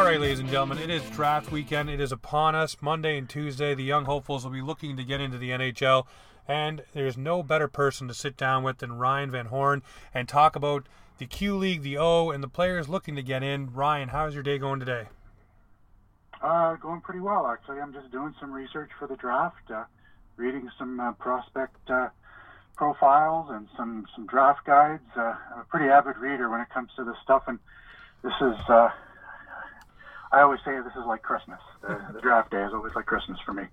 All right, ladies and gentlemen, it is draft weekend. It is upon us. Monday and Tuesday, the young hopefuls will be looking to get into the NHL, and there's no better person to sit down with than Ryan Van Horne and talk about the Q League, the O, and the players looking to get in. Ryan, how's your day going today? Uh, going pretty well, actually. I'm just doing some research for the draft, uh, reading some uh, prospect uh, profiles and some some draft guides. Uh, I'm a pretty avid reader when it comes to this stuff, and this is. I always say this is like Christmas. The, the draft day is always like Christmas for me.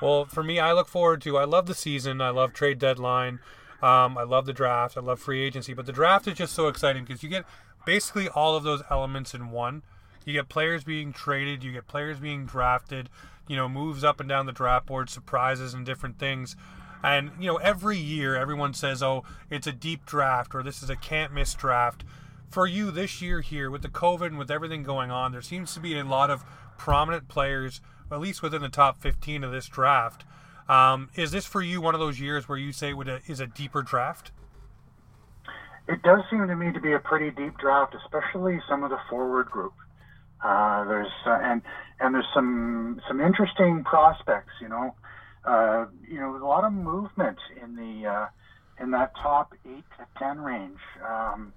Well, for me, I look forward to. I love the season. I love trade deadline. Um, I love the draft. I love free agency. But the draft is just so exciting because you get basically all of those elements in one. You get players being traded. You get players being drafted. You know, moves up and down the draft board, surprises and different things. And you know, every year everyone says, "Oh, it's a deep draft," or "This is a can't miss draft." For you this year here with the COVID and with everything going on, there seems to be a lot of prominent players, at least within the top 15 of this draft. Um, is this for you one of those years where you say it is a deeper draft? It does seem to me to be a pretty deep draft, especially some of the forward group. Uh, there's uh, and and there's some some interesting prospects. You know, uh, you know, a lot of movement in the uh, in that top eight to ten range um,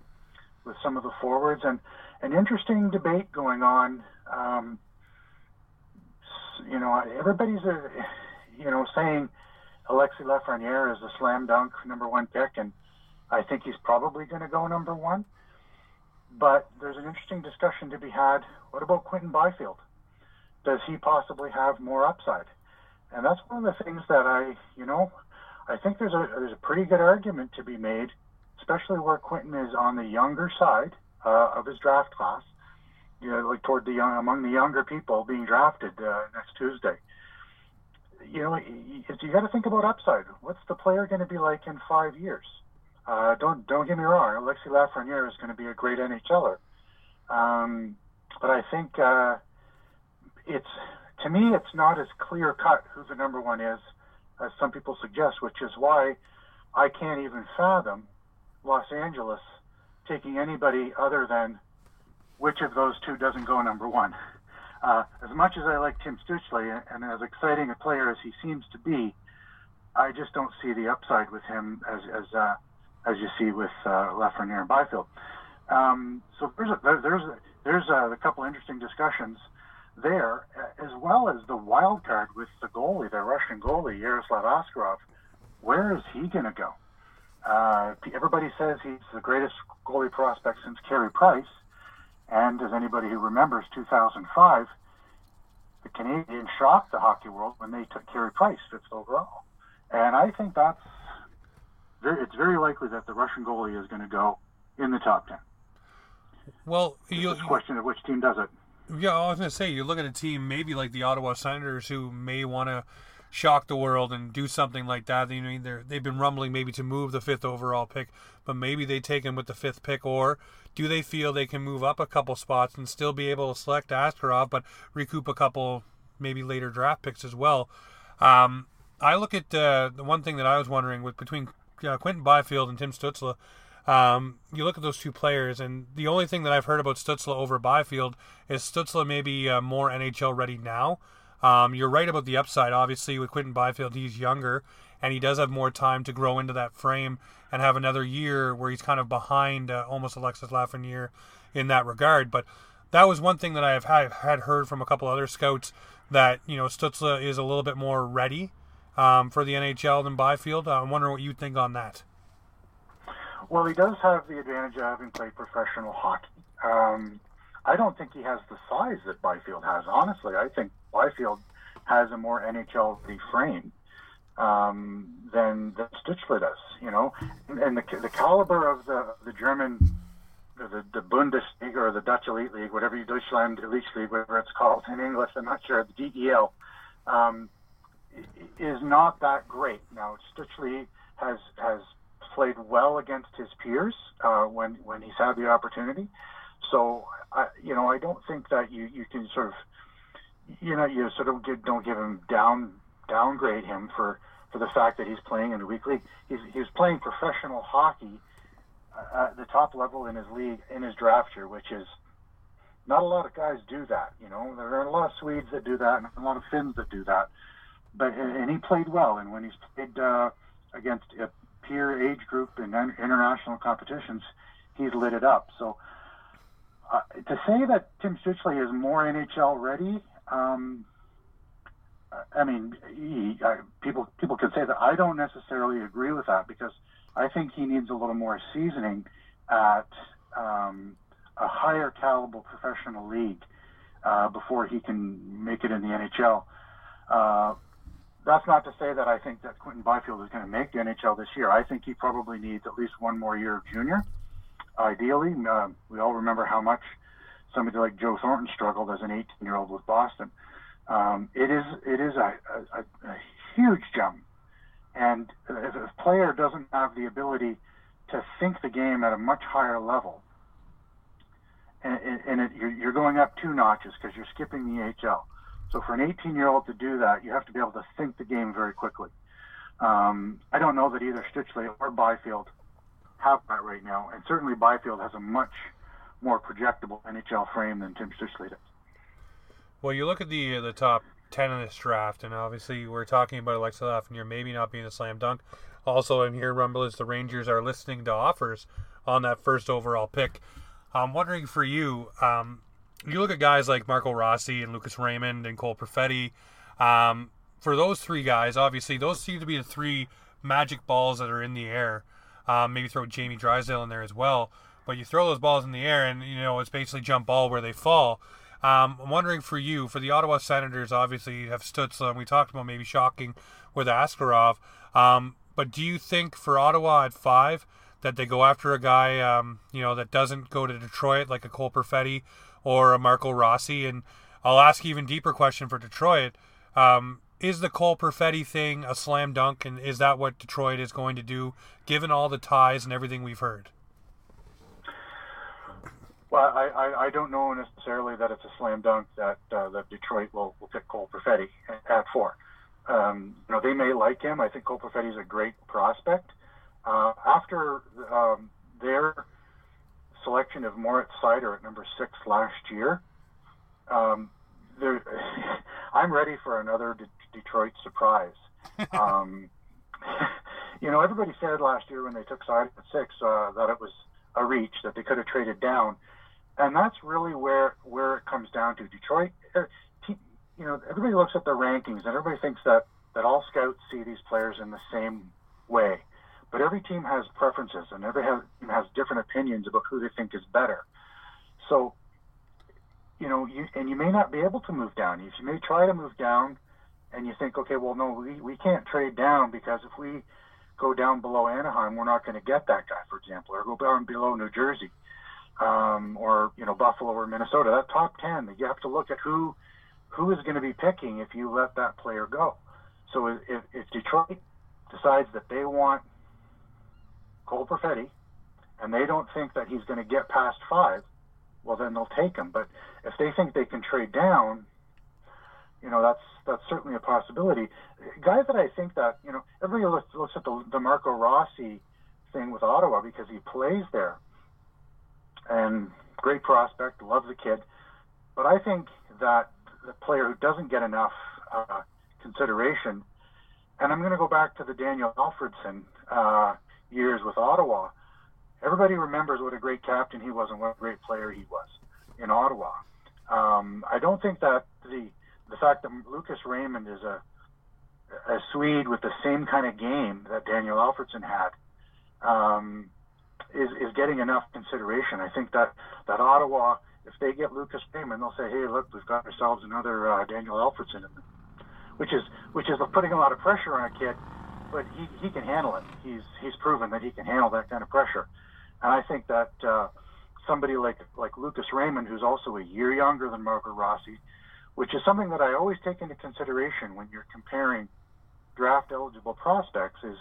with some of the forwards, and an interesting debate going on. Um, you know, everybody's a, uh, you know saying Alexis Lafreniere is a slam dunk number one pick, and I think he's probably going to go number one. But there's an interesting discussion to be had. What about Quinton Byfield? Does he possibly have more upside? And that's one of the things that I, you know, I think there's a there's a pretty good argument to be made, especially where Quinton is on the younger side uh, of his draft class. You know, like toward the young among the younger people being drafted uh, next Tuesday. You know, you, you got to think about upside. What's the player going to be like in five years? Uh, don't don't get me wrong. Alexi Lafreniere is going to be a great NHLer, um, but I think uh, it's to me it's not as clear cut who the number one is as some people suggest, which is why I can't even fathom Los Angeles taking anybody other than which of those two doesn't go number one. Uh, as much as I like Tim Stützle and as exciting a player as he seems to be, I just don't see the upside with him as as uh, as you see with uh, Lafreniere and Byfield. Um, so there's a, there's a, there's a, a couple interesting discussions there, as well as the wild card with the goalie, the Russian goalie Yaroslav Askarov. Where is he going to go? Uh, everybody says he's the greatest goalie prospect since Carey Price, and as anybody who remembers 2005, the Canadiens shocked the hockey world when they took Carey Price fifth overall, and I think that's very, it's very likely that the Russian goalie is going to go in the top ten. Well, you, it's a question of which team does it. Yeah, I was going to say you look at a team maybe like the Ottawa Senators who may want to shock the world and do something like that. You know, they're, they've been rumbling maybe to move the fifth overall pick, but maybe they take him with the fifth pick, or do they feel they can move up a couple spots and still be able to select Askarov, but recoup a couple maybe later draft picks as well? Um, I look at uh, the one thing that I was wondering with between uh, Quinton Byfield and Tim Stützle. Um, you look at those two players, and the only thing that I've heard about Stützle over Byfield is Stützle maybe uh, more NHL ready now. Um, you're right about the upside. Obviously, with Quinton Byfield, he's younger, and he does have more time to grow into that frame and have another year where he's kind of behind uh, almost Alexis Lafreniere in that regard. But that was one thing that I have had, heard from a couple other scouts that you know Stützle is a little bit more ready um, for the NHL than Byfield. I'm wondering what you think on that. Well, he does have the advantage of having played professional hockey. Um, I don't think he has the size that Byfield has. Honestly, I think Byfield has a more NHL frame um, than, than Stützle does. You know, and, and the, the caliber of the the German, the, the Bundesliga or the Dutch Elite League, whatever you Deutschland Elite League, whatever it's called in English, I'm not sure. The DEL. Um, is not that great. Now, Stützle has has played well against his peers uh, when when he's had the opportunity. So, I, you know, I don't think that you you can sort of, you know, you sort of give, don't give him down downgrade him for for the fact that he's playing in the week league. He's he's playing professional hockey uh, at the top level in his league in his draft year, which is not a lot of guys do that. You know, there are a lot of Swedes that do that, and a lot of Finns that do that. But and he played well, and when he's played uh, against a peer age group in international competitions, he's lit it up. So uh, to say that Tim Stützle is more NHL ready, um, I mean, he, uh, people people could say that. I don't necessarily agree with that because I think he needs a little more seasoning at um, a higher caliber professional league uh, before he can make it in the NHL. Uh, that's not to say that I think that Quinton Byfield is going to make the NHL this year. I think he probably needs at least one more year of junior. Ideally, uh, we all remember how much somebody like Joe Thornton struggled as an 18-year-old with Boston. Um, it is it is a, a, a huge jump, and if a player doesn't have the ability to think the game at a much higher level, and, and it, you're, you're going up two notches because you're skipping the AHL. So for an 18 year old to do that, you have to be able to think the game very quickly. Um, I don't know that either Stützle or Byfield have that right now, and certainly Byfield has a much more projectable NHL frame than Tim Stützle does. Well, you look at the the top ten in this draft, and obviously we're talking about Alexa Lafreniere maybe not being a slam dunk. Also, in here, Rumble is the Rangers are listening to offers on that first overall pick. I'm wondering for you, um, you look at guys like Marco Rossi and Lucas Raymond and Cole Perfetti. Um, for those three guys, obviously, those seem to be the three magic balls that are in the air. Um, maybe throw Jamie Drysdale in there as well. But you throw those balls in the air, and you know it's basically jump ball where they fall. Um, I'm wondering for you, for the Ottawa Senators, obviously you have Stützle, and we talked about maybe shocking with Askarov. Um, but do you think for Ottawa at five that they go after a guy, um, you know, that doesn't go to Detroit like a Cole Perfetti or a Marco Rossi? And I'll ask even deeper question for Detroit. Um, is the Cole Perfetti thing a slam dunk, and is that what Detroit is going to do, given all the ties and everything we've heard? Well, I, I, I don't know necessarily that it's a slam dunk that uh, that Detroit will, will pick Cole Perfetti at four. Um, you know, they may like him. I think Cole Perfetti is a great prospect. Uh, after um, their selection of Moritz Seider at number six last year, um, I'm ready for another De- Detroit surprise. um, you know, everybody said last year when they took Seider at six uh, that it was a reach that they could have traded down, and that's really where where it comes down to. Detroit, er, you know, everybody looks at the rankings and everybody thinks that that all scouts see these players in the same way. But every team has preferences, and every team has different opinions about who they think is better. So, you know, you and you may not be able to move down. You may try to move down, and you think, okay, well, no, we, we can't trade down because if we go down below Anaheim, we're not going to get that guy, for example, or go down below New Jersey, um, or you know, Buffalo or Minnesota. That top ten, you have to look at who who is going to be picking if you let that player go. So if, if Detroit decides that they want Cole Perfetti, and they don't think that he's going to get past five, well, then they'll take him. But if they think they can trade down, you know, that's that's certainly a possibility. Guys that I think that you know, everybody looks, looks at the, the Marco Rossi thing with Ottawa because he plays there, and great prospect, love the kid. But I think that the player who doesn't get enough uh, consideration, and I'm going to go back to the Daniel Alfredsson Uh, years with Ottawa, everybody remembers what a great captain he was and what a great player he was in Ottawa. Um, I don't think that the the fact that Lucas Raymond is a a Swede with the same kind of game that Daniel Alfredsson had um, is is getting enough consideration. I think that that Ottawa, if they get Lucas Raymond, they'll say, "Hey, look, we've got ourselves another uh, Daniel Alfredsson," which is which is putting a lot of pressure on a kid but he, he can handle it. He's he's proven that he can handle that kind of pressure, and I think that uh, somebody like like Lucas Raymond, who's also a year younger than Marco Rossi, which is something that I always take into consideration when you're comparing draft eligible prospects, is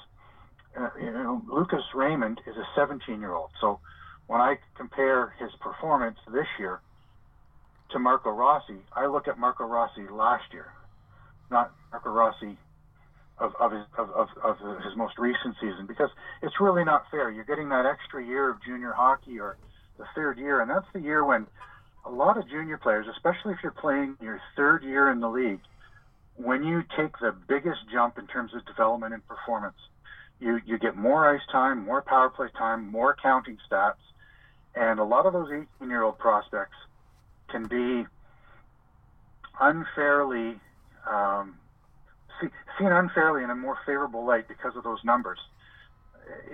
uh, you know Lucas Raymond is a 17 year old. So when I compare his performance this year to Marco Rossi, I look at Marco Rossi last year, not Marco Rossi of of his of, of, of his most recent season because it's really not fair. You're getting that extra year of junior hockey or the third year, and that's the year when a lot of junior players, especially if you're playing your third year in the league, when you take the biggest jump in terms of development and performance, you, you get more ice time, more power play time, more counting stats, and a lot of those 18 year old prospects can be unfairly um, see, seen unfairly in a more favorable light because of those numbers.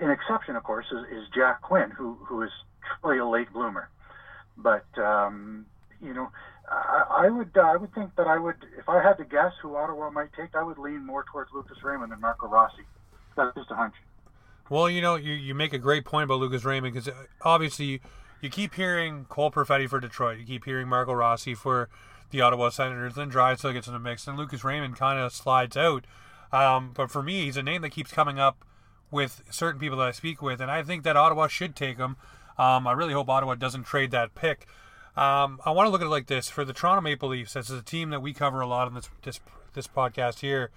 An exception, of course, is, is Jack Quinn, who who is truly a late bloomer. But um, you know, I, I would uh, I would think that I would if I had to guess who Ottawa might take, I would lean more towards Lucas Raymond than Marco Rossi. That's just a hunch. Well, you know, you, you make a great point about Lucas Raymond because obviously you, you keep hearing Cole Perfetti for Detroit, you keep hearing Marco Rossi for the Ottawa Senators, then Drysdale gets in the mix, and Lucas Raymond kind of slides out. Um, but for me, he's a name that keeps coming up with certain people that I speak with, and I think that Ottawa should take him. Um, I really hope Ottawa doesn't trade that pick. Um, I want to look at it like this: for the Toronto Maple Leafs, as a team that we cover a lot in this this, this podcast here,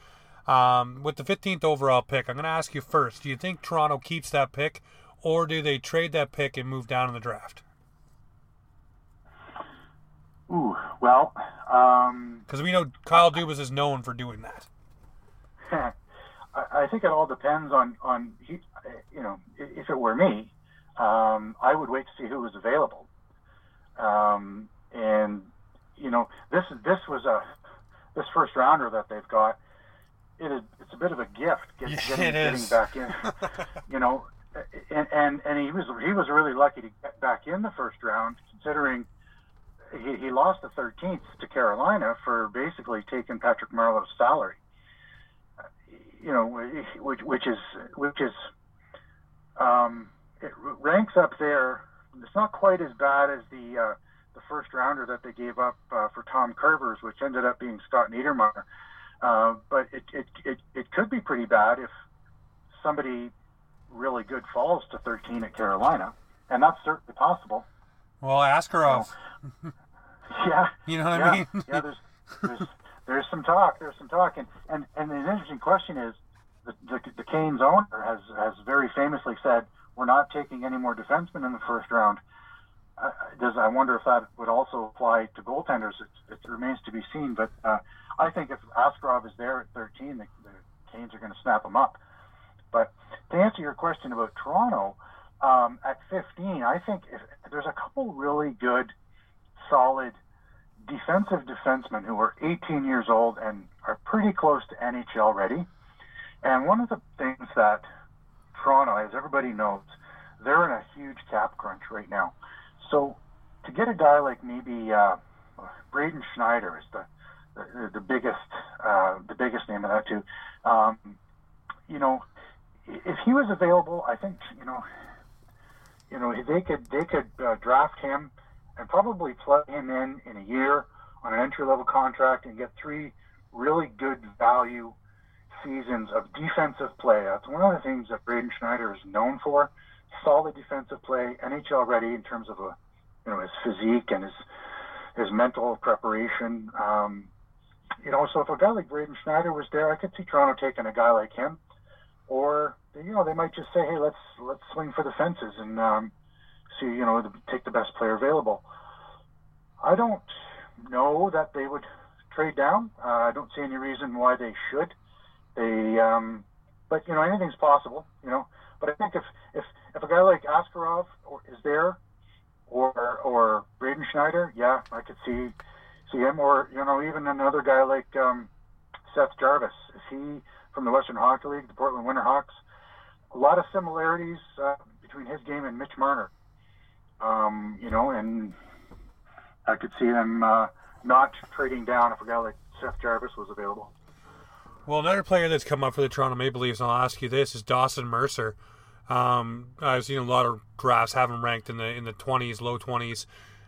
um, with the 15th overall pick, I'm going to ask you first: Do you think Toronto keeps that pick, or do they trade that pick and move down in the draft? Ooh, well, because um, we know Kyle Dubas is known for doing that. I think it all depends on on he, you know if it were me, um, I would wait to see who was available. Um, and you know, this this was a this first rounder that they've got. It it's a bit of a gift get, yeah, getting, getting back in. you know, and, and and he was he was really lucky to get back in the first round, considering he, he lost the 13th to Carolina for basically taking Patrick Marleau's salary. You know, which which is which is um, it ranks up there. It's not quite as bad as the uh, the first rounder that they gave up uh, for Tom Kurvers, which ended up being Scott Niedermayer. Uh, but it, it it it could be pretty bad if somebody really good falls to 13 at Carolina, and that's certainly possible. Well, Askarov. So, yeah. You know what yeah, I mean? yeah. There's, there's there's some talk. There's some talk, and and and the interesting question is, the the, the Canes owner has has very famously said we're not taking any more defensemen in the first round. Uh, does I wonder if that would also apply to goaltenders? It, it remains to be seen. But uh, I think if Askarov is there at 13, the, the Canes are going to snap him up. But to answer your question about Toronto, um, at 15, I think if, there's a couple really good, solid defensive defensemen who are 18 years old and are pretty close to NHL ready. And one of the things that Toronto, as everybody knows, they're in a huge cap crunch right now. So to get a guy like maybe uh, Braden Schneider is the the, biggest uh, the biggest name of that too. Um, you know, if he was available, I think you know, you know they could they could uh, draft him and probably plug him in in a year on an entry level contract and get three really good value seasons of defensive play. That's one of the things that Braden Schneider is known for. Solid defensive play, NHL ready in terms of a, you know his physique and his his mental preparation. Um, you know, so if a guy like Braden Schneider was there, I could see Toronto taking a guy like him, or you know they might just say, hey, let's let's swing for the fences and um, see you know take the best player available. I don't know that they would trade down. Uh, I don't see any reason why they should. They, um, but you know, anything's possible. You know, but I think if if if a guy like Askarov is there, or or Braden Schneider, yeah, I could see see him, or you know, even another guy like um, Seth Jarvis. Is he from the Western Hockey League, the Portland Winterhawks? A lot of similarities uh, between his game and Mitch Marner. Um, you know, and I could see them uh, not trading down if a guy like Seth Jarvis was available. Well, another player that's come up for the Toronto Maple Leafs, and I'll ask you this, is Dawson Mercer. Um, I've seen a lot of drafts have him ranked in the in the twenties, low twenties.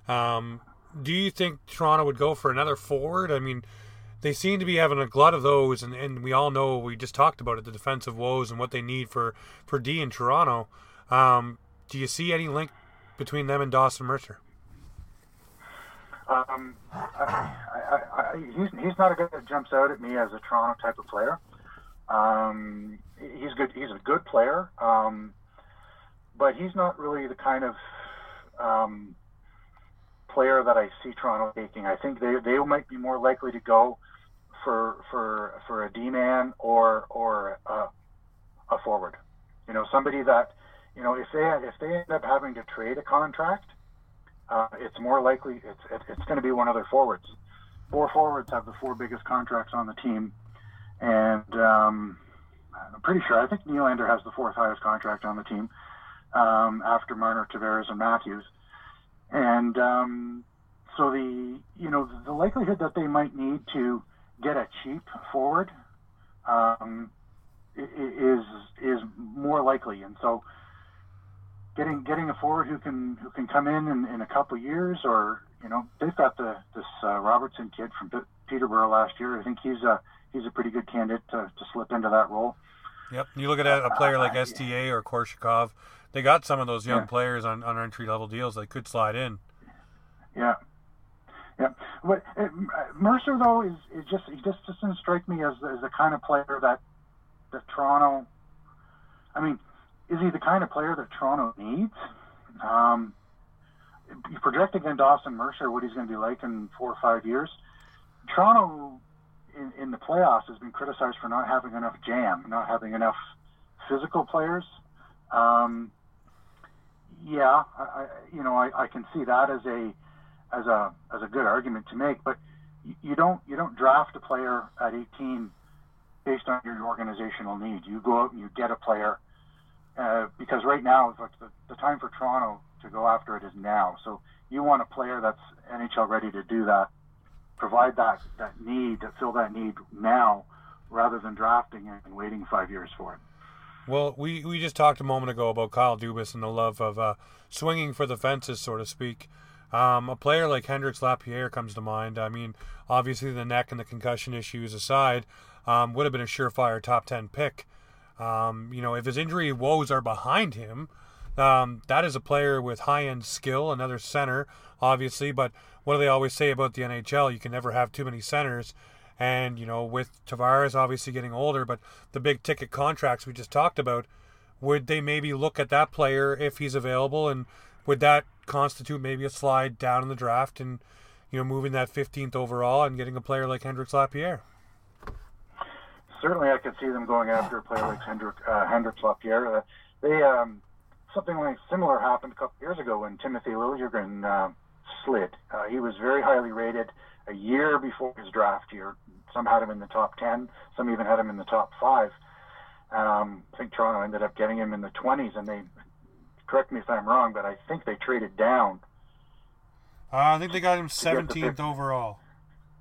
Um, do you think Toronto would go for another forward? I mean, they seem to be having a glut of those, and, and we all know we just talked about it, the defensive woes and what they need for for D in Toronto. Um, do you see any link between them and Dawson Mercer? Um, I, I, I, he's he's not a guy that jumps out at me as a Toronto type of player. Um, he's good. He's a good player, um, but he's not really the kind of um, player that I see Toronto taking. I think they they might be more likely to go for for for a D man or or a, a forward. You know, somebody that you know if they if they end up having to trade a contract, uh, it's more likely it's it, it's going to be one of their forwards. Four forwards have the four biggest contracts on the team, and um, I'm pretty sure I think Nylander has the fourth highest contract on the team um, after Marner, Tavares, and Matthews. And um, so the you know the likelihood that they might need to get a cheap forward um, is is more likely, and so getting getting a forward who can who can come in in, in a couple years, or you know they've got the this uh, Robertson kid from Peterborough last year. I think he's a he's a pretty good candidate to, to slip into that role. Yep, you look at a player like STA or Korshkov they got some of those young yeah. players on, on entry level deals that could slide in. Yeah. Yeah, but uh, Mercer though is, is just he just doesn't strike me as as the kind of player that that Toronto. I mean, is he the kind of player that Toronto needs? Um, you project again Dawson Mercer what he's going to be like in four or five years. Toronto in, in the playoffs has been criticized for not having enough jam, not having enough physical players. Um, yeah, I, you know, I, I can see that as a as a as a good argument to make, but you don't you don't draft a player at 18 based on your organizational needs. You go out and you get a player uh, because right now the, the time for Toronto to go after it is now. So you want a player that's NHL ready to do that, provide that that need, to fill that need now, rather than drafting and waiting five years for it. Well, we, we just talked a moment ago about Kyle Dubas and the love of uh, swinging for the fences, so to speak. Um, a player like Hendrix Lapierre comes to mind. I mean, obviously the neck and the concussion issues aside, um, would have been a surefire top 10 pick. Um, you know, if his injury woes are behind him, um, that is a player with high end skill, another center, obviously. But what do they always say about the NHL? You can never have too many centers. And, you know, with Tavares obviously getting older, but the big ticket contracts we just talked about, would they maybe look at that player if he's available? And would that constitute maybe a slide down in the draft and, you know, moving that 15th overall and getting a player like Hendrix Lapierre? Certainly, I could see them going after a player like Hendrix, uh, Hendrix Lapierre. Uh, they, um, something like similar happened a couple years ago when Timothy Liljegren uh, slid. Uh, he was very highly rated a year before his draft year. Some had him in the top 10, some even had him in the top five. Um, I think Toronto ended up getting him in the 20s, and they, correct me if I'm wrong, but I think they traded down. Uh, I think they got him 17th overall.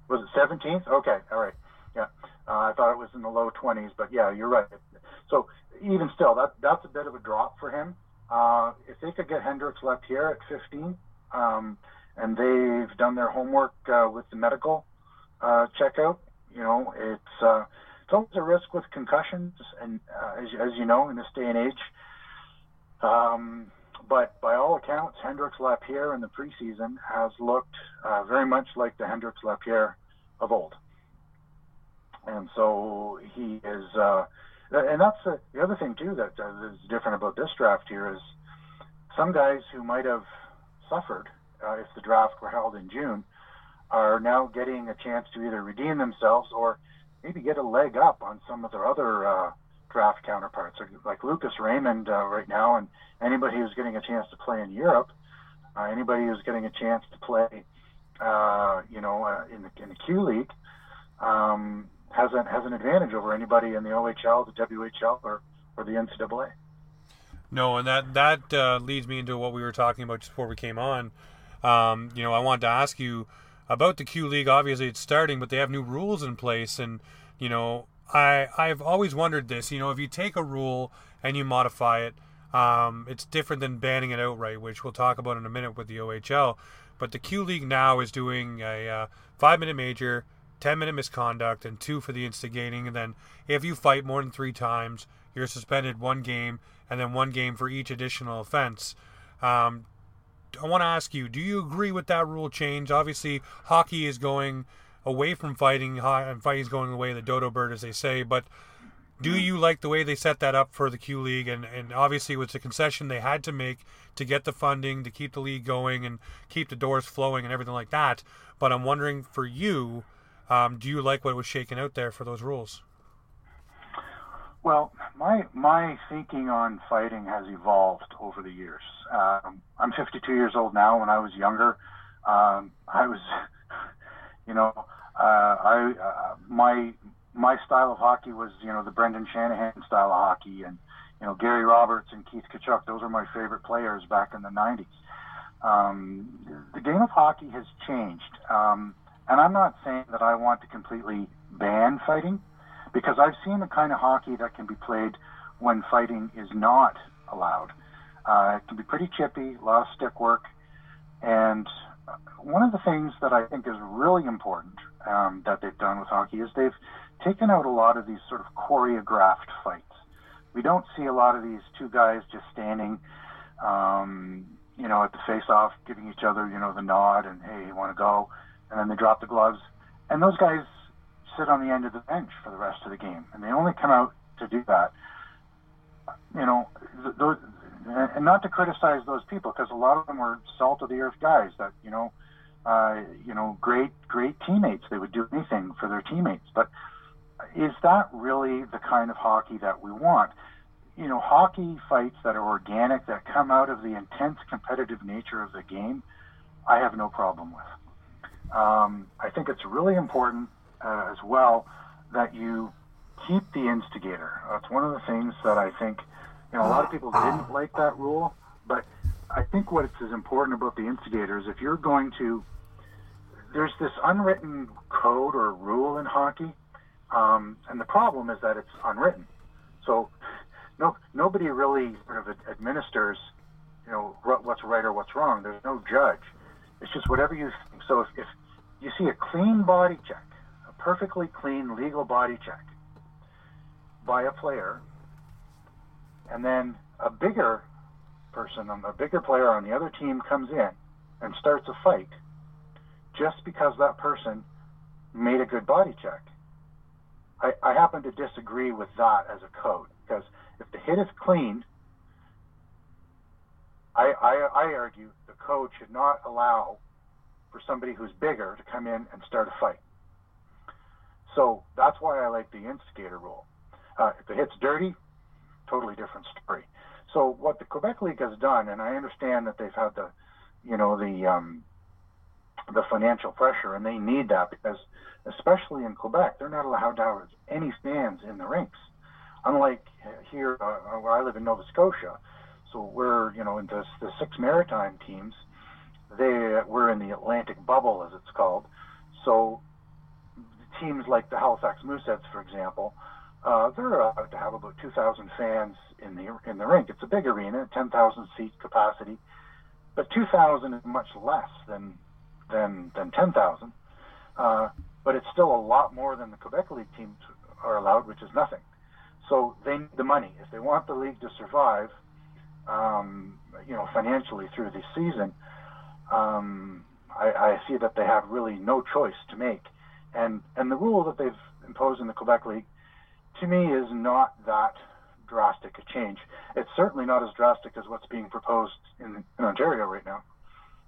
Was it 17th? Okay, all right. Yeah, uh, I thought it was in the low 20s, but yeah, you're right. So even still, that that's a bit of a drop for him. Uh, if they could get Hendrix here at 15, um, and they've done their homework uh, with the medical uh, checkout. You know, it's uh, it's always a risk with concussions, and uh, as, as you know, in this day and age. Um, but by all accounts, Hendrix Lapierre in the preseason has looked uh, very much like the Hendrix Lapierre of old, and so he is. Uh, and that's uh, the other thing too that is different about this draft here is some guys who might have suffered uh, if the draft were held in June, are now getting a chance to either redeem themselves or maybe get a leg up on some of their other uh, draft counterparts, like Lucas Raymond uh, right now, and anybody who's getting a chance to play in Europe, uh, anybody who's getting a chance to play, uh, you know, uh, in the in the Q League, um, has an has an advantage over anybody in the OHL, the WHL, or or the NCAA. No, and that that uh, leads me into what we were talking about just before we came on. Um, you know, I wanted to ask you about the Q League. Obviously, it's starting, but they have new rules in place, and you know, I I've always wondered this. You know, if you take a rule and you modify it, um, it's different than banning it outright, which we'll talk about in a minute with the OHL. But the Q League now is doing a uh, five-minute major, ten-minute misconduct, and two for the instigating. And then if you fight more than three times, you're suspended one game, and then one game for each additional offense. Um, I want to ask you: Do you agree with that rule change? Obviously, hockey is going away from fighting, and fighting is going away the dodo bird, as they say. But Do you like the way they set that up for the Q League? And, and obviously, it was a concession they had to make to get the funding, to keep the league going, and keep the doors flowing and everything like that. But I'm wondering for you, um, do you like what was shaken out there for those rules? Well, my my thinking on fighting has evolved over the years. Um, I'm 52 years old now. When I was younger, um, I was, you know, uh, I uh, my my style of hockey was, you know, the Brendan Shanahan style of hockey, and you know, Gary Roberts and Keith Tkachuk. Those are my favorite players back in the '90s. Um, the game of hockey has changed, um, and I'm not saying that I want to completely ban fighting because I've seen the kind of hockey that can be played when fighting is not allowed. Uh, it can be pretty chippy, a lot of stick work, and one of the things that I think is really important um, that they've done with hockey is they've taken out a lot of these sort of choreographed fights. We don't see a lot of these two guys just standing, um, you know, at the face-off, giving each other, you know, the nod and hey, you want to go, and then they drop the gloves, and those guys sit on the end of the bench for the rest of the game, and they only come out to do that. You know, those, and not to criticize those people because a lot of them were salt of the earth guys that you know, uh, you know, great great teammates. They would do anything for their teammates. But is that really the kind of hockey that we want? You know, hockey fights that are organic, that come out of the intense competitive nature of the game, I have no problem with. Um, I think it's really important uh, as well that you keep the instigator. That's one of the things that I think, you know, a lot of people didn't like that rule, but I think what is as important about the instigator is if you're going to, there's this unwritten code or rule in hockey, um, and the problem is that it's unwritten. So, no, nobody really sort of administers, you know, what's right or what's wrong. There's no judge. It's just whatever you think. So if, if you see a clean body check, perfectly clean legal body check by a player, and then a bigger person, a bigger player on the other team comes in and starts a fight just because that person made a good body check. I, I happen to disagree with that as a code because if the hit is clean, I, I, I argue the code should not allow for somebody who's bigger to come in and start a fight. So that's why I like the instigator rule. Uh, if the hit's dirty, totally different story. So what the Quebec League has done, and I understand that they've had the, you know, the um, the financial pressure, and they need that because, especially in Quebec, they're not allowed to have any fans in the rinks. Unlike here, uh, where I live in Nova Scotia, so we're, you know, in the, the six maritime teams, they we're in the Atlantic bubble, as it's called. So teams like the Halifax Mooseheads, for example, uh, they're allowed to have about 2,000 fans in the in the rink. It's a big arena, 10,000 seat capacity, but 2,000 is much less than than than 10,000. Uh, but it's still a lot more than the Quebec League teams are allowed, which is nothing. So they need the money if they want the league to survive. Um, you know, financially through the season, um, I, I see that they have really no choice to make and and the rule that they've imposed in the Quebec League, to me, is not that drastic a change. It's certainly not as drastic as what's being proposed in, in Ontario right now,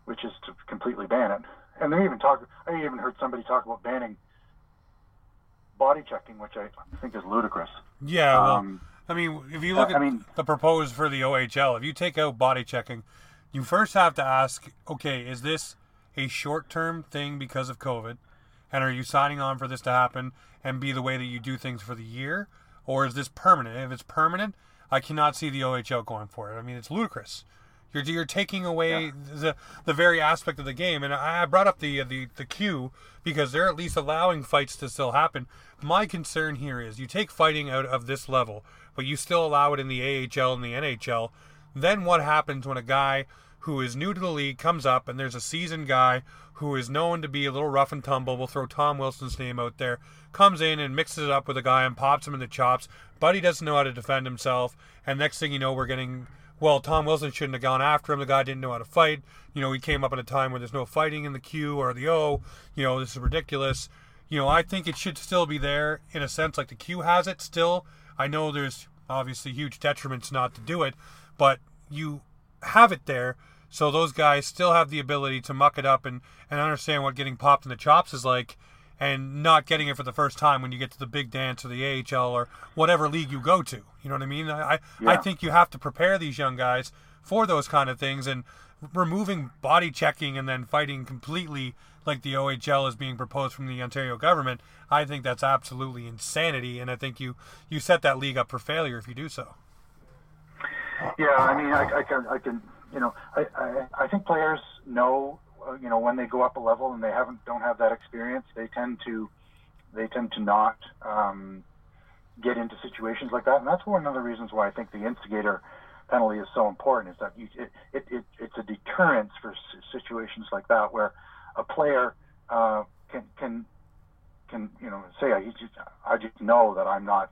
which is to completely ban it. And they even talk. I even heard somebody talk about banning body checking, which I think is ludicrous. Yeah. Well, um, I mean, if you look at I mean, the proposed for the OHL, if you take out body checking, you first have to ask, okay, is this a short-term thing because of COVID? And are you signing on for this to happen and be the way that you do things for the year? Or is this permanent? If it's permanent, I cannot see the OHL going for it. I mean, it's ludicrous. You're, you're taking away yeah. the the very aspect of the game. And I brought up the, uh, the the Q because they're at least allowing fights to still happen. My concern here is you take fighting out of this level, but you still allow it in the AHL and the NHL. Then what happens when a guy who is new to the league comes up and there's a seasoned guy who is known to be a little rough and tumble, we'll throw Tom Wilson's name out there, comes in and mixes it up with a guy and pops him in the chops. Buddy doesn't know how to defend himself, and next thing you know, we're getting well, Tom Wilson shouldn't have gone after him. The guy didn't know how to fight. You know, he came up at a time where there's no fighting in the Q or the O. You know, this is ridiculous. You know, I think it should still be there in a sense, like the Q has it still. I know there's obviously huge detriments not to do it, but you have it there so those guys still have the ability to muck it up and, and understand what getting popped in the chops is like and not getting it for the first time when you get to the big dance or the AHL or whatever league you go to. You know what I mean? I, yeah. I think you have to prepare these young guys for those kind of things and removing body checking and then fighting completely like the OHL is being proposed from the Ontario government, I think that's absolutely insanity and I think you you set that league up for failure if you do so. Yeah, I mean I, I can I can you know, I, I, I think players know, uh, you know, when they go up a level and they haven't don't have that experience, they tend to they tend to not um, get into situations like that, and that's one of the reasons why I think the instigator penalty is so important. Is that you, it, it, it it's a deterrence for situations like that where a player uh, can can can you know say I just I just know that I'm not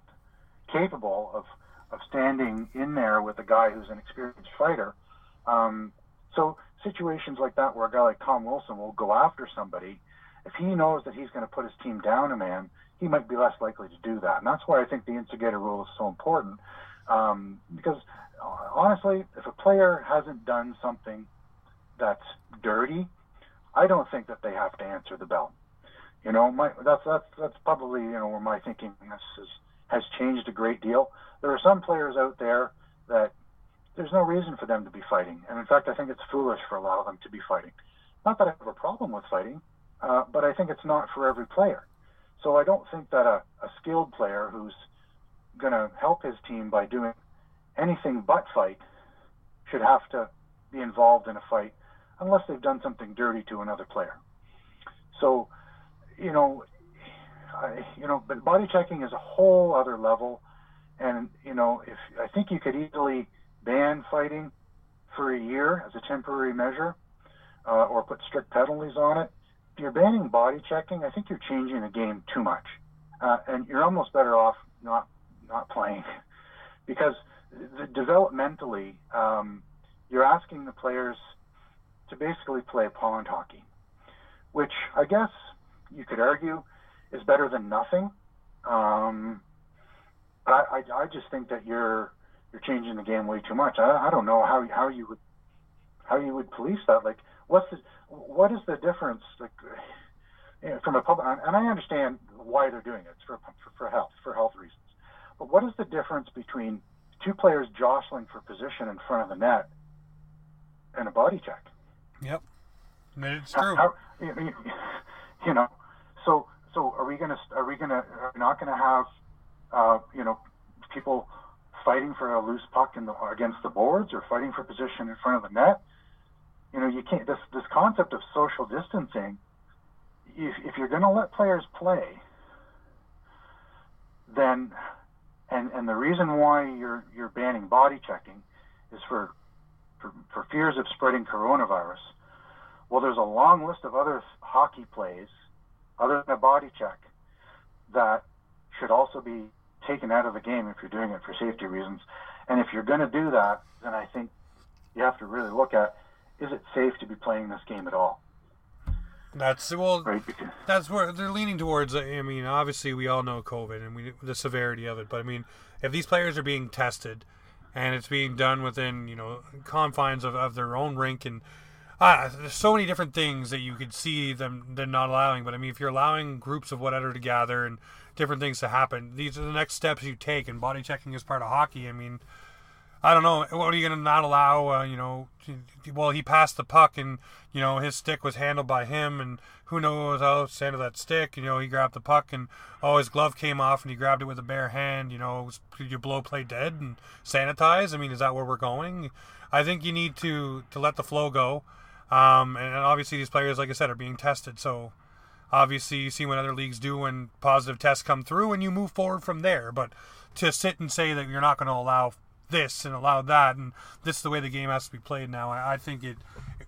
capable of of standing in there with a guy who's an experienced fighter um, so situations like that, where a guy like Tom Wilson will go after somebody, if he knows that he's going to put his team down a man, he might be less likely to do that. And that's why I think the instigator rule is so important. Um, because uh, honestly, if a player hasn't done something that's dirty, I don't think that they have to answer the bell. You know, my, that's that's that's probably you know where my thinking has has changed a great deal. There are some players out there that there's no reason for them to be fighting. And in fact, I think it's foolish for a lot of them to be fighting. Not that I have a problem with fighting, uh, but I think it's not for every player. So I don't think that a, a skilled player who's going to help his team by doing anything but fight should have to be involved in a fight unless they've done something dirty to another player. So, you know, I, you know, but body checking is a whole other level. And you know, if I think you could easily ban fighting for a year as a temporary measure uh, or put strict penalties on it. If you're banning body checking, I think you're changing the game too much. Uh, and you're almost better off not not playing because the, developmentally um, you're asking the players to basically play pond hockey, which I guess you could argue is better than nothing. Um, but I, I, I just think that you're you're changing the game way too much. I, I don't know how how you would how you would police that. Like, what's the what is the difference? Like, you know, from a public, and I understand why they're doing it. It's for, for for health for health reasons. But what is the difference between two players jostling for position in front of the net and a body check? Yep, it's true. How, you know, so so are we gonna are we gonna are we not gonna have uh, you know people fighting for a loose puck in the, against the boards or fighting for position in front of the net. You know, you can't. This this concept of social distancing. If, if you're going to let players play, then and and the reason why you're you're banning body checking is for for, for fears of spreading coronavirus. Well, there's a long list of other hockey plays other than a body check that should also be taken out of the game if you're doing it for safety reasons. And if you're going to do that, then I think you have to really look at is it safe to be playing this game at all? That's well. Right? That's where they're leaning towards. I mean, obviously, we all know COVID and we the severity of it. But I mean, if these players are being tested, and it's being done within you know confines of, of their own rink, and uh, there's so many different things that you could see them them not allowing. But I mean, if you're allowing groups of whatever to gather and different things to happen. These are the next steps you take, and body checking is part of hockey. I mean, I don't know. What are you going to not allow? Uh, you know, well, he passed the puck, and you know his stick was handled by him, and who knows how to handle that stick? You know, he grabbed the puck, and oh, his glove came off, and he grabbed it with a bare hand. You know, did you blow play dead and sanitize? I mean, is that where we're going? I think you need to to let the flow go. Um, and obviously, these players, like I said, are being tested, so Obviously, you see what other leagues do when positive tests come through, and you move forward from there. But to sit and say that you're not going to allow this and allow that, and this is the way the game has to be played now, I, think it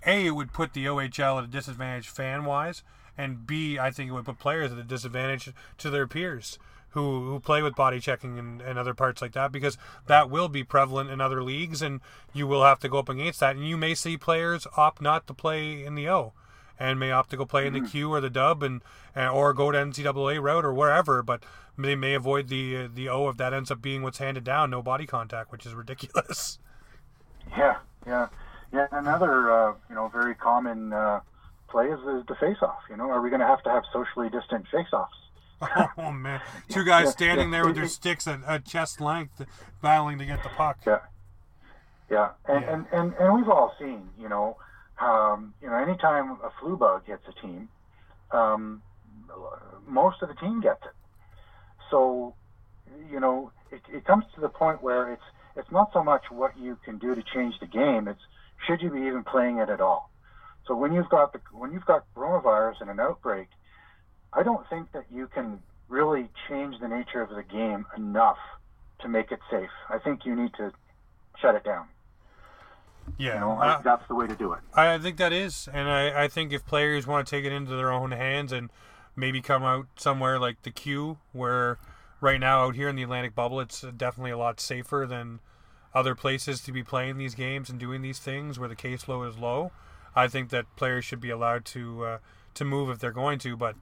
a it would put the OHL at a disadvantage fan wise, and B I think it would put players at a disadvantage to their peers who, who play with body checking and, and other parts like that because that will be prevalent in other leagues and you will have to go up against that and you may see players opt not to play in the O and may opt to go play in the Q or the Dub and or go to NCAA route or wherever, but they may avoid the the O if that ends up being what's handed down, no body contact, which is ridiculous. Yeah, yeah, yeah. Another uh, you know very common uh, play is, is the face-off. You know, are we going to have to have socially distant face-offs? oh man, two guys yeah, standing yeah, there with their sticks at, at, chest length, battling to get the puck. Yeah, yeah, and yeah. And, and and we've all seen, you know, um, you know, anytime a flu bug hits a team, um, most of the team gets it. So, you know, it, it comes to the point where it's it's not so much what you can do to change the game; it's should you be even playing it at all. So when you've got the when you've got coronavirus and an outbreak, I don't think that you can really change the nature of the game enough to make it safe. I think you need to shut it down. Yeah, you know, uh, that's the way to do it. I think that is, and I, I think if players want to take it into their own hands and maybe come out somewhere like the Q, where right now out here in the Atlantic bubble, it's definitely a lot safer than other places to be playing these games and doing these things where the caseload is low. I think that players should be allowed to uh, to move if they're going to, but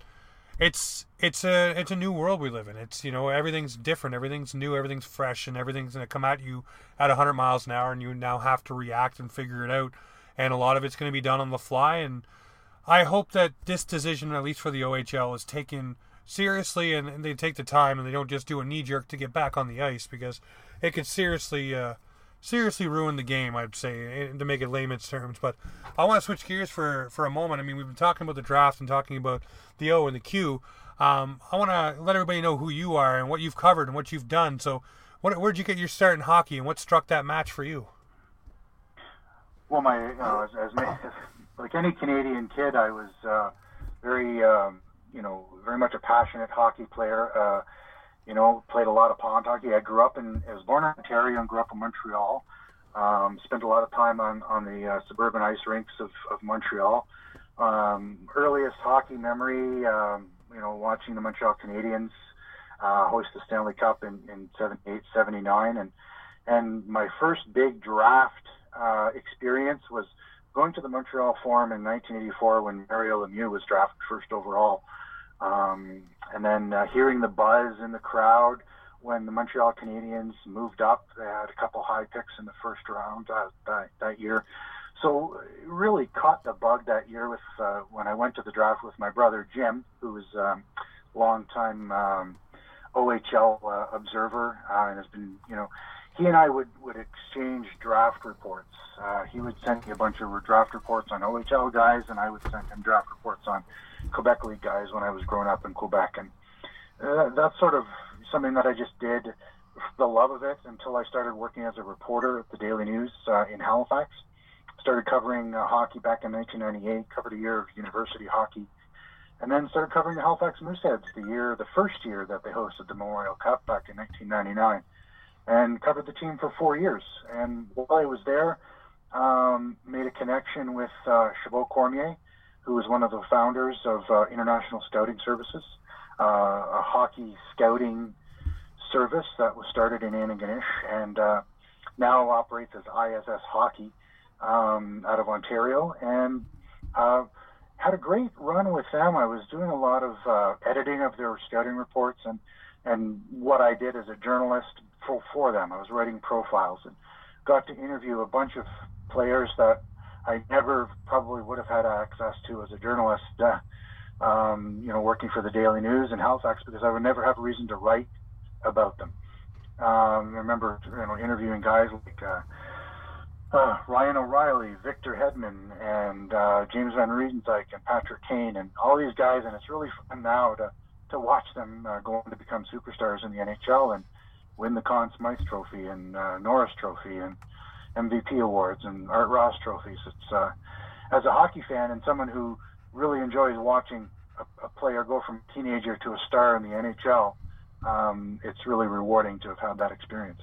it's it's a it's a new world we live in. It's you know everything's different, everything's new, everything's fresh, and everything's going to come at you at 100 miles an hour, and you now have to react and figure it out. And a lot of it's going to be done on the fly. And I hope that this decision, at least for the OHL, is taken seriously, and, and they take the time, and they don't just do a knee jerk to get back on the ice because it could seriously. Uh, seriously ruin the game, I'd say, to make it layman's terms. But I want to switch gears for, for a moment. I mean, we've been talking about the draft and talking about the O and the Q. Um, I want to let everybody know who you are and what you've covered and what you've done. So, what, where'd you get your start in hockey, and what struck that match for you? Well, my you know, as, as like any Canadian kid, I was uh, very um, you know very much a passionate hockey player. Uh, you know, played a lot of pond hockey. I grew up in, I was born in Ontario and grew up in Montreal. Um, spent a lot of time on, on the uh, suburban ice rinks of, of Montreal. Um, earliest hockey memory, um, you know, watching the Montreal Canadiens uh, host the Stanley Cup in, in 78, 79. And, and my first big draft uh, experience was going to the Montreal Forum in 1984 when Mario Lemieux was drafted first overall. Um, and then uh, hearing the buzz in the crowd when the Montreal Canadiens moved up, they had a couple high picks in the first round uh, that, that year. So really caught the bug that year with uh, when I went to the draft with my brother Jim, who was um, longtime um, OHL uh, observer uh, and has been, you know, he and I would would exchange draft reports. Uh, he would send me a bunch of draft reports on OHL guys, and I would send him draft reports on Quebec League guys when I was growing up in Quebec, and uh, that's sort of something that I just did for the love of it until I started working as a reporter at the Daily News uh, in Halifax. Started covering uh, hockey back in 1998, covered a year of university hockey, and then started covering the Halifax Mooseheads the year, the first year that they hosted the Memorial Cup back in 1999, and covered the team for four years. And while I was there, um, made a connection with uh, Chabot Cormier, who was one of the founders of uh, International Scouting Services, uh, a hockey scouting service that was started in Antigonish and uh, now operates as ISS Hockey um, out of Ontario. And uh, had a great run with them. I was doing a lot of uh, editing of their scouting reports and and what I did as a journalist for, for them. I was writing profiles and got to interview a bunch of players that I never probably would have had access to as a journalist, uh, um, you know, working for the Daily News in Halifax because I would never have a reason to write about them. Um, I remember, you know, interviewing guys like uh, uh, Ryan O'Reilly, Victor Hedman, and uh, James Van Riemsdyk and Patrick Kane, and all these guys, and it's really fun now to to watch them uh, go on to become superstars in the NHL and win the Conn Smythe Trophy and uh, Norris Trophy and MVP awards and Art Ross trophies. It's uh, as a hockey fan and someone who really enjoys watching a, a player go from teenager to a star in the NHL. Um, it's really rewarding to have had that experience.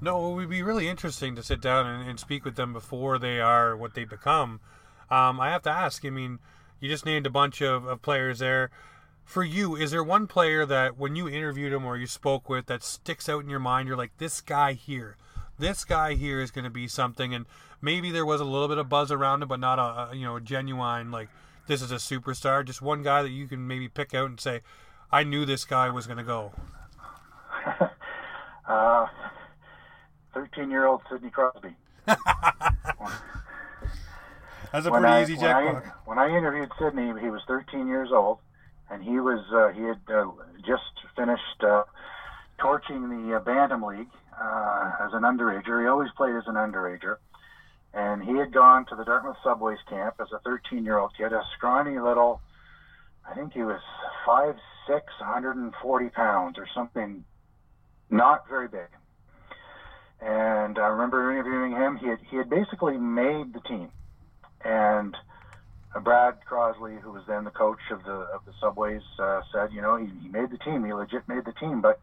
No, it would be really interesting to sit down and, and speak with them before they are what they become. Um, I have to ask. I mean, you just named a bunch of, of players there. For you, is there one player that when you interviewed him or you spoke with that sticks out in your mind? You're like, this guy here, this guy here is going to be something. And maybe there was a little bit of buzz around him, but not a, a you know a genuine like this is a superstar? Just one guy that you can maybe pick out and say, I knew this guy was going to go. uh, 13 year old Sidney Crosby. That's a pretty I, easy when I, when I interviewed Sidney, he was 13 years old, and he was uh, he had uh, just finished uh, torching the uh, Bantam League uh, as an underager. He always played as an underager, and he had gone to the Dartmouth Subways camp as a 13 year old kid, a scrawny little. I think he was five six, 140 pounds or something, not very big. And I remember interviewing him. He had he had basically made the team and uh, Brad Crosley, who was then the coach of the of the Subways, uh, said, you know, he, he made the team. He legit made the team, but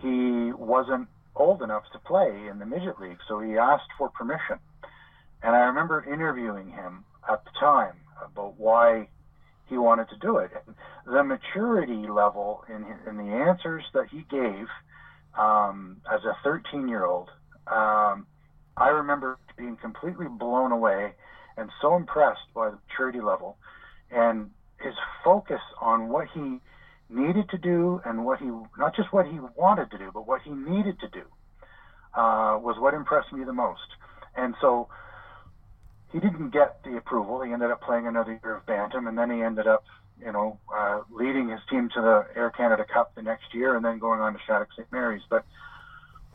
he wasn't old enough to play in the midget league, so he asked for permission. And I remember interviewing him at the time about why he wanted to do it. The maturity level in in the answers that he gave um, as a 13 year old, um, I remember being completely blown away and so impressed by the maturity level and his focus on what he needed to do and what he not just what he wanted to do but what he needed to do uh, was what impressed me the most and so he didn't get the approval he ended up playing another year of bantam and then he ended up you know uh, leading his team to the air canada cup the next year and then going on to shattuck st mary's but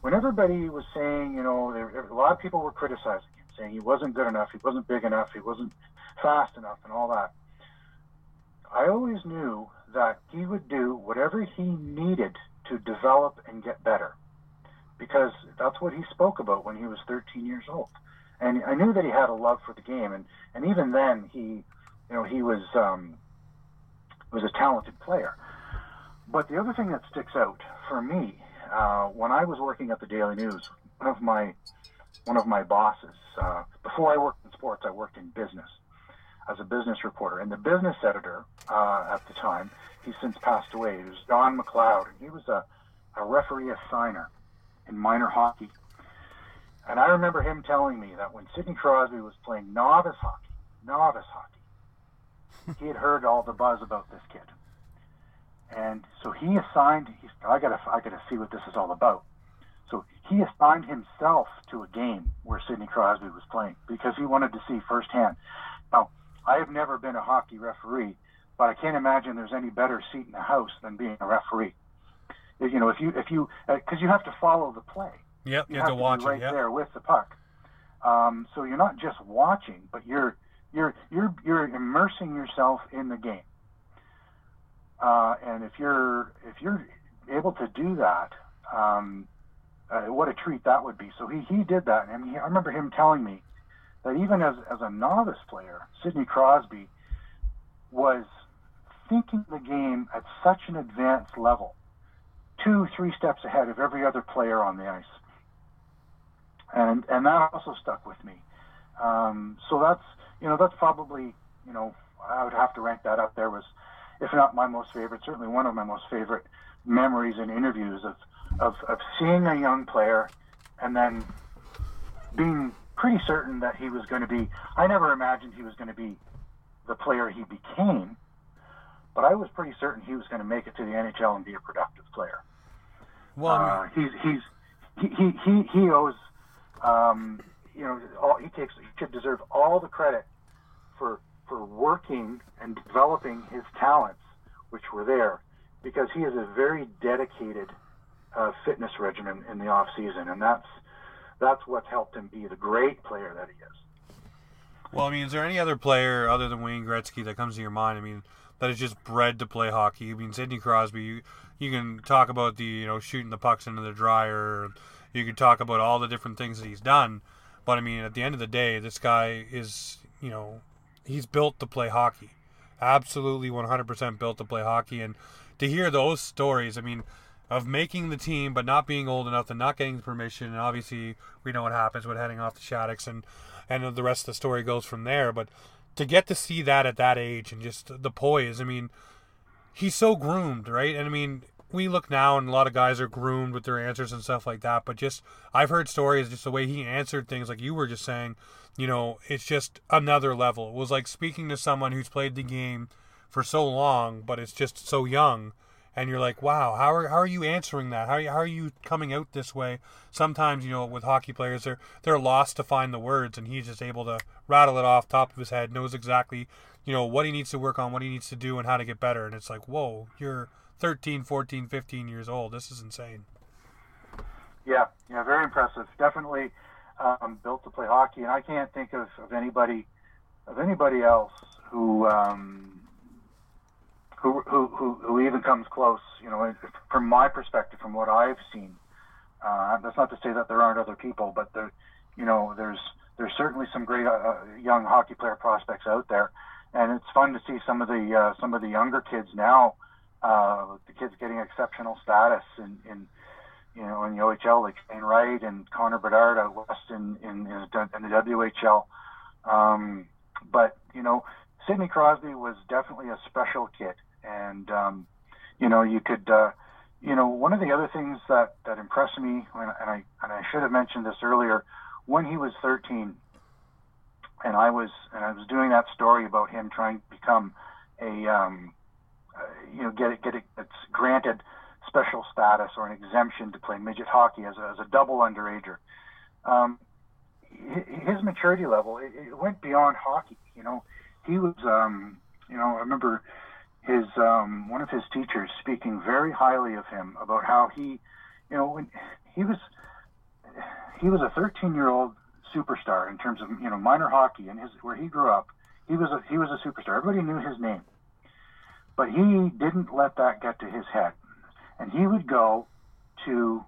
when everybody was saying you know there, a lot of people were criticizing him, saying he wasn't good enough, he wasn't big enough, he wasn't fast enough, and all that. I always knew that he would do whatever he needed to develop and get better because that's what he spoke about when he was 13 years old. And I knew that he had a love for the game, and, and even then he, you know, he was um, was a talented player. But the other thing that sticks out for me uh, when I was working at the Daily News, one of my one of my bosses. Uh, before I worked in sports, I worked in business as a business reporter. And the business editor uh, at the time, he's since passed away, it was Don McLeod. And he was a, a referee assigner in minor hockey. And I remember him telling me that when Sidney Crosby was playing novice hockey, novice hockey, he had heard all the buzz about this kid. And so he assigned, he's, I gotta, I gotta see what this is all about. So he assigned himself to a game where Sidney Crosby was playing because he wanted to see firsthand. Now, I have never been a hockey referee, but I can't imagine there's any better seat in the house than being a referee. You know, if you if you because uh, you have to follow the play. Yep, you, you have, have, to, watch be right it. Yep. there with the puck. Um, so you're not just watching, but you're you're you're you're immersing yourself in the game. Uh, and if you're if you're able to do that, um, uh, what a treat that would be. So he, he did that, and he, I remember him telling me that even as as a novice player, Sidney Crosby was thinking the game at such an advanced level, two three steps ahead of every other player on the ice, and and that also stuck with me. Um, so that's you know that's probably you know I would have to rank that up there was if not my most favorite, certainly one of my most favorite memories and interviews of of, of seeing a young player and then being pretty certain that he was going to be. I never imagined he was going to be the player he became, but I was pretty certain he was going to make it to the NHL and be a productive player. Well, uh, he's he's he he he, he owes um, you know all, he takes he should deserve all the credit for for working and developing his talents, which were there, because he is a very dedicated uh, fitness regimen in the off season, and that's that's what's helped him be the great player that he is. well, I mean, is there any other player other than Wayne Gretzky that comes to your mind? I mean, that is just bred to play hockey. I mean, Sidney Crosby. You, you can talk about the you know shooting the pucks into the dryer. You can talk about all the different things that he's done, but I mean, at the end of the day, this guy is you know he's built to play hockey. Absolutely, 100% built to play hockey, and to hear those stories, I mean of making the team but not being old enough and not getting the permission and obviously we know what happens with heading off the Shattucks and and the rest of the story goes from there but to get to see that at that age and just the poise I mean he's so groomed right and I mean we look now and a lot of guys are groomed with their answers and stuff like that. But just I've heard stories just the way he answered things, like you were just saying. You know, it's just another level. It was like speaking to someone who's played the game for so long, but it's just so young. And you're like, wow, how are, how are you answering that? How are you, how are you coming out this way? Sometimes, you know, with hockey players, they're they're lost to find the words, and he's just able to rattle it off top of his head, knows exactly, you know, what he needs to work on, what he needs to do, and how to get better. And it's like, whoa, you're 13, 14, 15 years old. This is insane. Yeah, yeah, very impressive. Definitely um, built to play hockey, and I can't think of, of anybody of anybody else who, um, who who who who even comes close. You know, from my perspective, from what I've seen. Uh, that's not to say that there aren't other people, but there, you know, there's there's certainly some great uh, uh young hockey player prospects out there, and it's fun to see some of the uh, some of the younger kids now uh, the kids getting exceptional status in, in you know in the OHL like Shane Wright and Connor Bedard out west in in, in the WHL. Um, but you know Sidney Crosby was definitely a special kid, and um, you know you could. Uh, you know, one of the other things that, that impressed me, and I and I should have mentioned this earlier, when he was 13, and I was and I was doing that story about him trying to become a um, uh, you know, get it, get it, it's granted special status or an exemption to play midget hockey as a, as a double underager. Um, his maturity level it, it went beyond hockey. You know, he was, um, you know, I remember his um, one of his teachers speaking very highly of him about how he, you know, when he was he was a 13 year old superstar in terms of you know minor hockey and his where he grew up. He was a he was a superstar. Everybody knew his name. But he didn't let that get to his head. And he would go to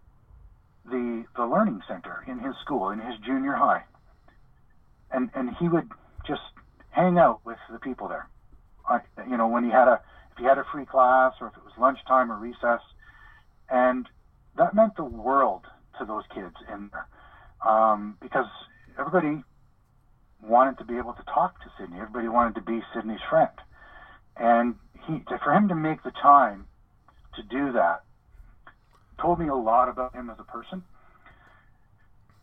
the, the learning center in his school, in his junior high. And, and he would just hang out with the people there. You know, when he had a, if he had a free class or if it was lunchtime or recess. And that meant the world to those kids in there. Um, because everybody wanted to be able to talk to Sidney. Everybody wanted to be Sidney's friend. And he, for him to make the time to do that told me a lot about him as a person.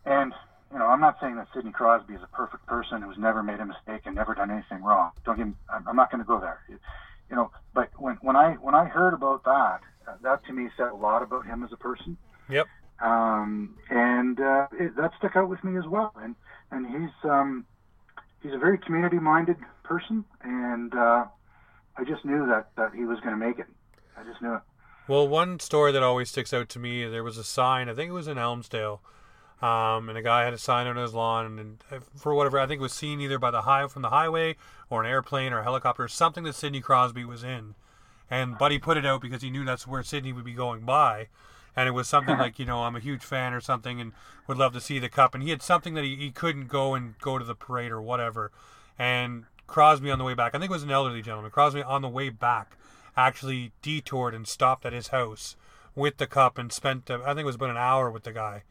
And you know, I'm not saying that Sidney Crosby is a perfect person who's never made a mistake and never done anything wrong. Don't get I'm not going to go there. You know, but when when I when I heard about that, that to me said a lot about him as a person. Yep. Um, and uh, it, that stuck out with me as well. And and he's um, he's a very community minded person, and uh, I just knew that that he was going to make it. I just knew it. Well, one story that always sticks out to me, there was a sign. I think it was in Elmsdale, um, and a guy had a sign on his lawn, and uh, for whatever, I think was seen either by the high from the highway or an airplane or a helicopter, or something that Sidney Crosby was in. And Buddy put it out because he knew that's where Sidney would be going by. And it was something like, you know, I'm a huge fan or something and would love to see the cup. And he had something that he, he couldn't go and go to the parade or whatever. And Crosby on the way back. I think it was an elderly gentleman. Crosby on the way back actually detoured and stopped at his house with the cup and spent uh, I think it was about an hour with the guy.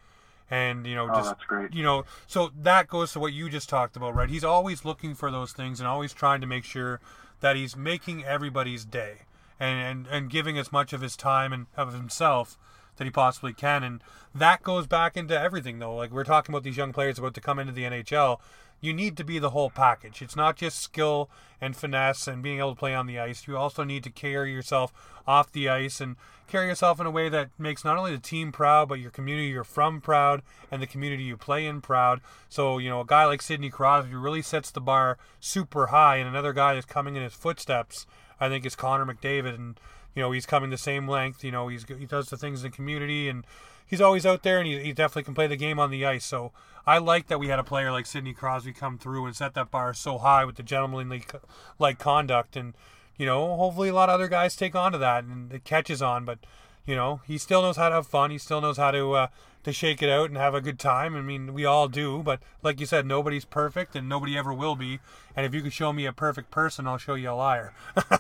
And you know, oh, just you know, so that goes to what you just talked about, right? He's always looking for those things and always trying to make sure that he's making everybody's day and and, and giving as much of his time and of himself that he possibly can. And that goes back into everything though. Like we're talking about these young players about to come into the NHL you need to be the whole package. It's not just skill and finesse and being able to play on the ice. You also need to carry yourself off the ice and carry yourself in a way that makes not only the team proud, but your community you're from proud and the community you play in proud. So, you know, a guy like Sidney Crosby really sets the bar super high, and another guy that's coming in his footsteps, I think, is Connor McDavid. And, you know, he's coming the same length. You know, he's he does the things in the community and he's always out there and he, he definitely can play the game on the ice. So I like that we had a player like Sidney Crosby come through and set that bar so high with the gentlemanly like conduct. And, you know, hopefully a lot of other guys take on to that and it catches on. But, you know, he still knows how to have fun. He still knows how to, uh, to shake it out and have a good time. I mean, we all do, but like you said, nobody's perfect and nobody ever will be. And if you can show me a perfect person, I'll show you a liar.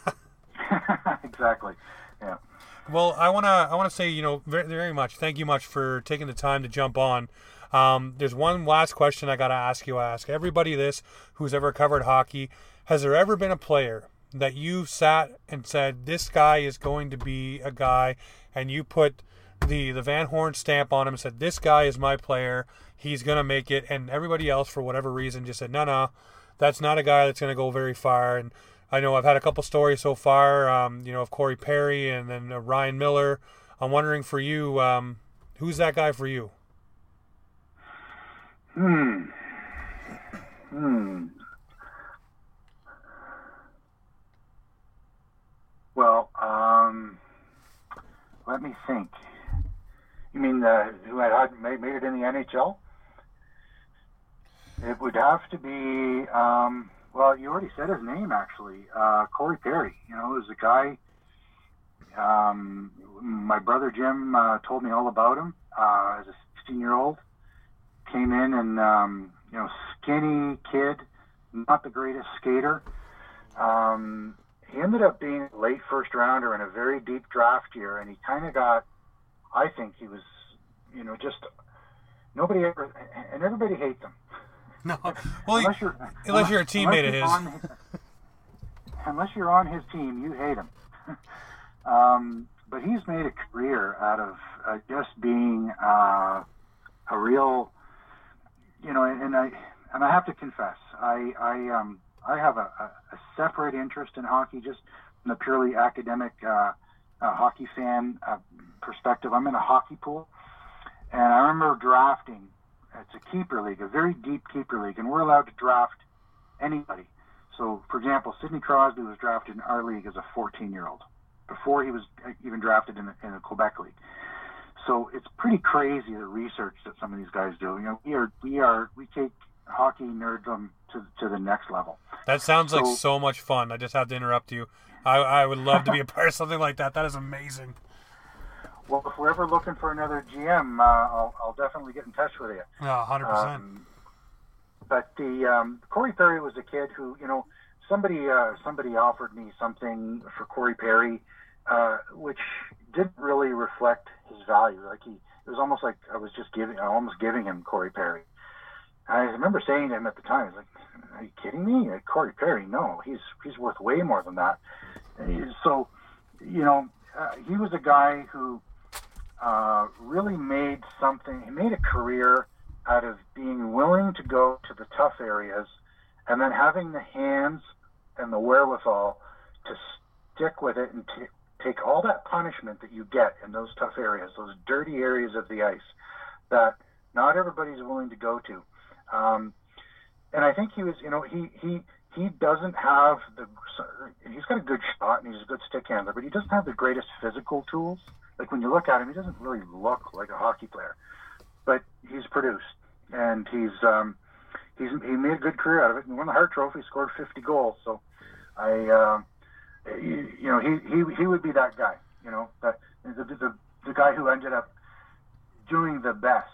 exactly. Yeah. Well, I wanna I wanna say you know very, very much thank you much for taking the time to jump on. Um, there's one last question I gotta ask you. I ask everybody this who's ever covered hockey: Has there ever been a player that you sat and said this guy is going to be a guy, and you put the the Van Horne stamp on him and said this guy is my player, he's gonna make it, and everybody else for whatever reason just said no no, that's not a guy that's gonna go very far. And I know I've had a couple stories so far, um, you know, of Corey Perry and then uh, Ryan Miller. I'm wondering for you, um, who's that guy for you? Hmm. Hmm. Well, um, let me think. You mean uh, who had made, made it in the NHL? It would have to be. Um, well, you already said his name actually. Uh, Corey Perry. You know, is a guy. Um, my brother Jim uh, told me all about him uh, as a 16 year old. Came in and um, you know, skinny kid, not the greatest skater. Um, he ended up being a late first rounder in a very deep draft year, and he kind of got. I think he was, you know, just nobody ever, and everybody hates him. No, well, unless you're unless you're a teammate of his. his. Unless you're on his team, you hate him. um, but he's made a career out of uh, just being uh, a real, you know, and I and I have to confess, I I um I have a, a, a separate interest in hockey, just from the purely academic uh, uh, hockey fan uh, perspective. I'm in a hockey pool, and I remember drafting. It's a keeper league, a very deep keeper league, and we're allowed to draft anybody. So, for example, Sidney Crosby was drafted in our league as a 14-year-old before he was uh, even drafted in the, in the Quebec league. So it's pretty crazy the research that some of these guys do. You know, we are we are we take hockey nerddom to to the next level. That sounds so, like so much fun. I just have to interrupt you. I, I would love to be a part of something like that. That is amazing. Well, if we're ever looking for another GM, uh, I'll, I'll definitely get in touch with you. Yeah, hundred percent. Um, but the um, Corey Perry was a kid who, you know, somebody uh, somebody offered me something for Corey Perry, uh, which didn't really reflect his value. Like he, it was almost like I was just giving, almost giving him Corey Perry. I remember saying to him at the time, "He's like, are you kidding me? Like Corey Perry? No, he's he's worth way more than that." So, you know, uh, he was a guy who uh, really made something. He made a career out of being willing to go to the tough areas, and then having the hands and the wherewithal to stick with it and t- take all that punishment that you get in those tough areas, those dirty areas of the ice that not everybody's willing to go to. Um, and I think he was, you know, he he he doesn't have the. He's got a good shot and he's a good stick handler, but he doesn't have the greatest physical tools. Like when you look at him, he doesn't really look like a hockey player, but he's produced and he's um, he's he made a good career out of it. He won the Hart Trophy, scored 50 goals. So I, uh, you, you know, he he he would be that guy. You know, that the the, the guy who ended up doing the best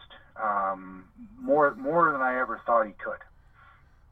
um, more more than I ever thought he could.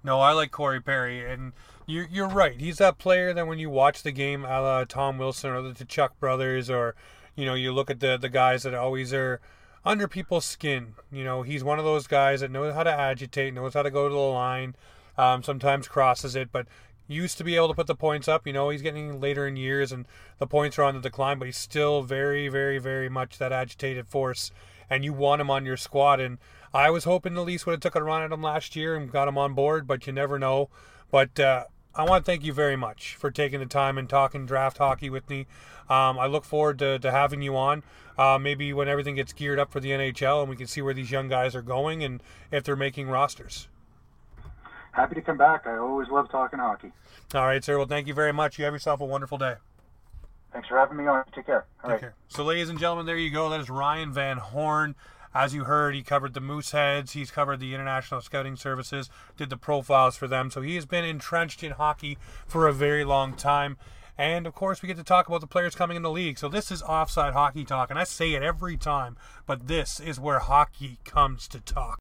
No, I like Corey Perry, and you, you're right. He's that player that when you watch the game, a la Tom Wilson or the Tkachuk brothers, or you know, you look at the the guys that always are under people's skin. You know, he's one of those guys that knows how to agitate, knows how to go to the line. Um, sometimes crosses it, but used to be able to put the points up. You know, he's getting later in years and the points are on the decline, but he's still very, very, very much that agitated force and you want him on your squad. And I was hoping the Leafs would have took a run at him last year and got him on board, but you never know. But uh, I want to thank you very much for taking the time and talking draft hockey with me. Um, I look forward to, to having you on. Uh, maybe when everything gets geared up for the NHL and we can see where these young guys are going and if they're making rosters. Happy to come back. I always love talking hockey. All right, sir. Well, thank you very much. You have yourself a wonderful day. Thanks for having me on. Take care. All Take right. care. So, ladies and gentlemen, there you go. That is Ryan Van Horne. As you heard, he covered the Mooseheads. He's covered the International Scouting Services, did the profiles for them. So he has been entrenched in hockey for a very long time. And of course, we get to talk about the players coming in the league. So this is offside hockey talk, and I say it every time, but this is where hockey comes to talk.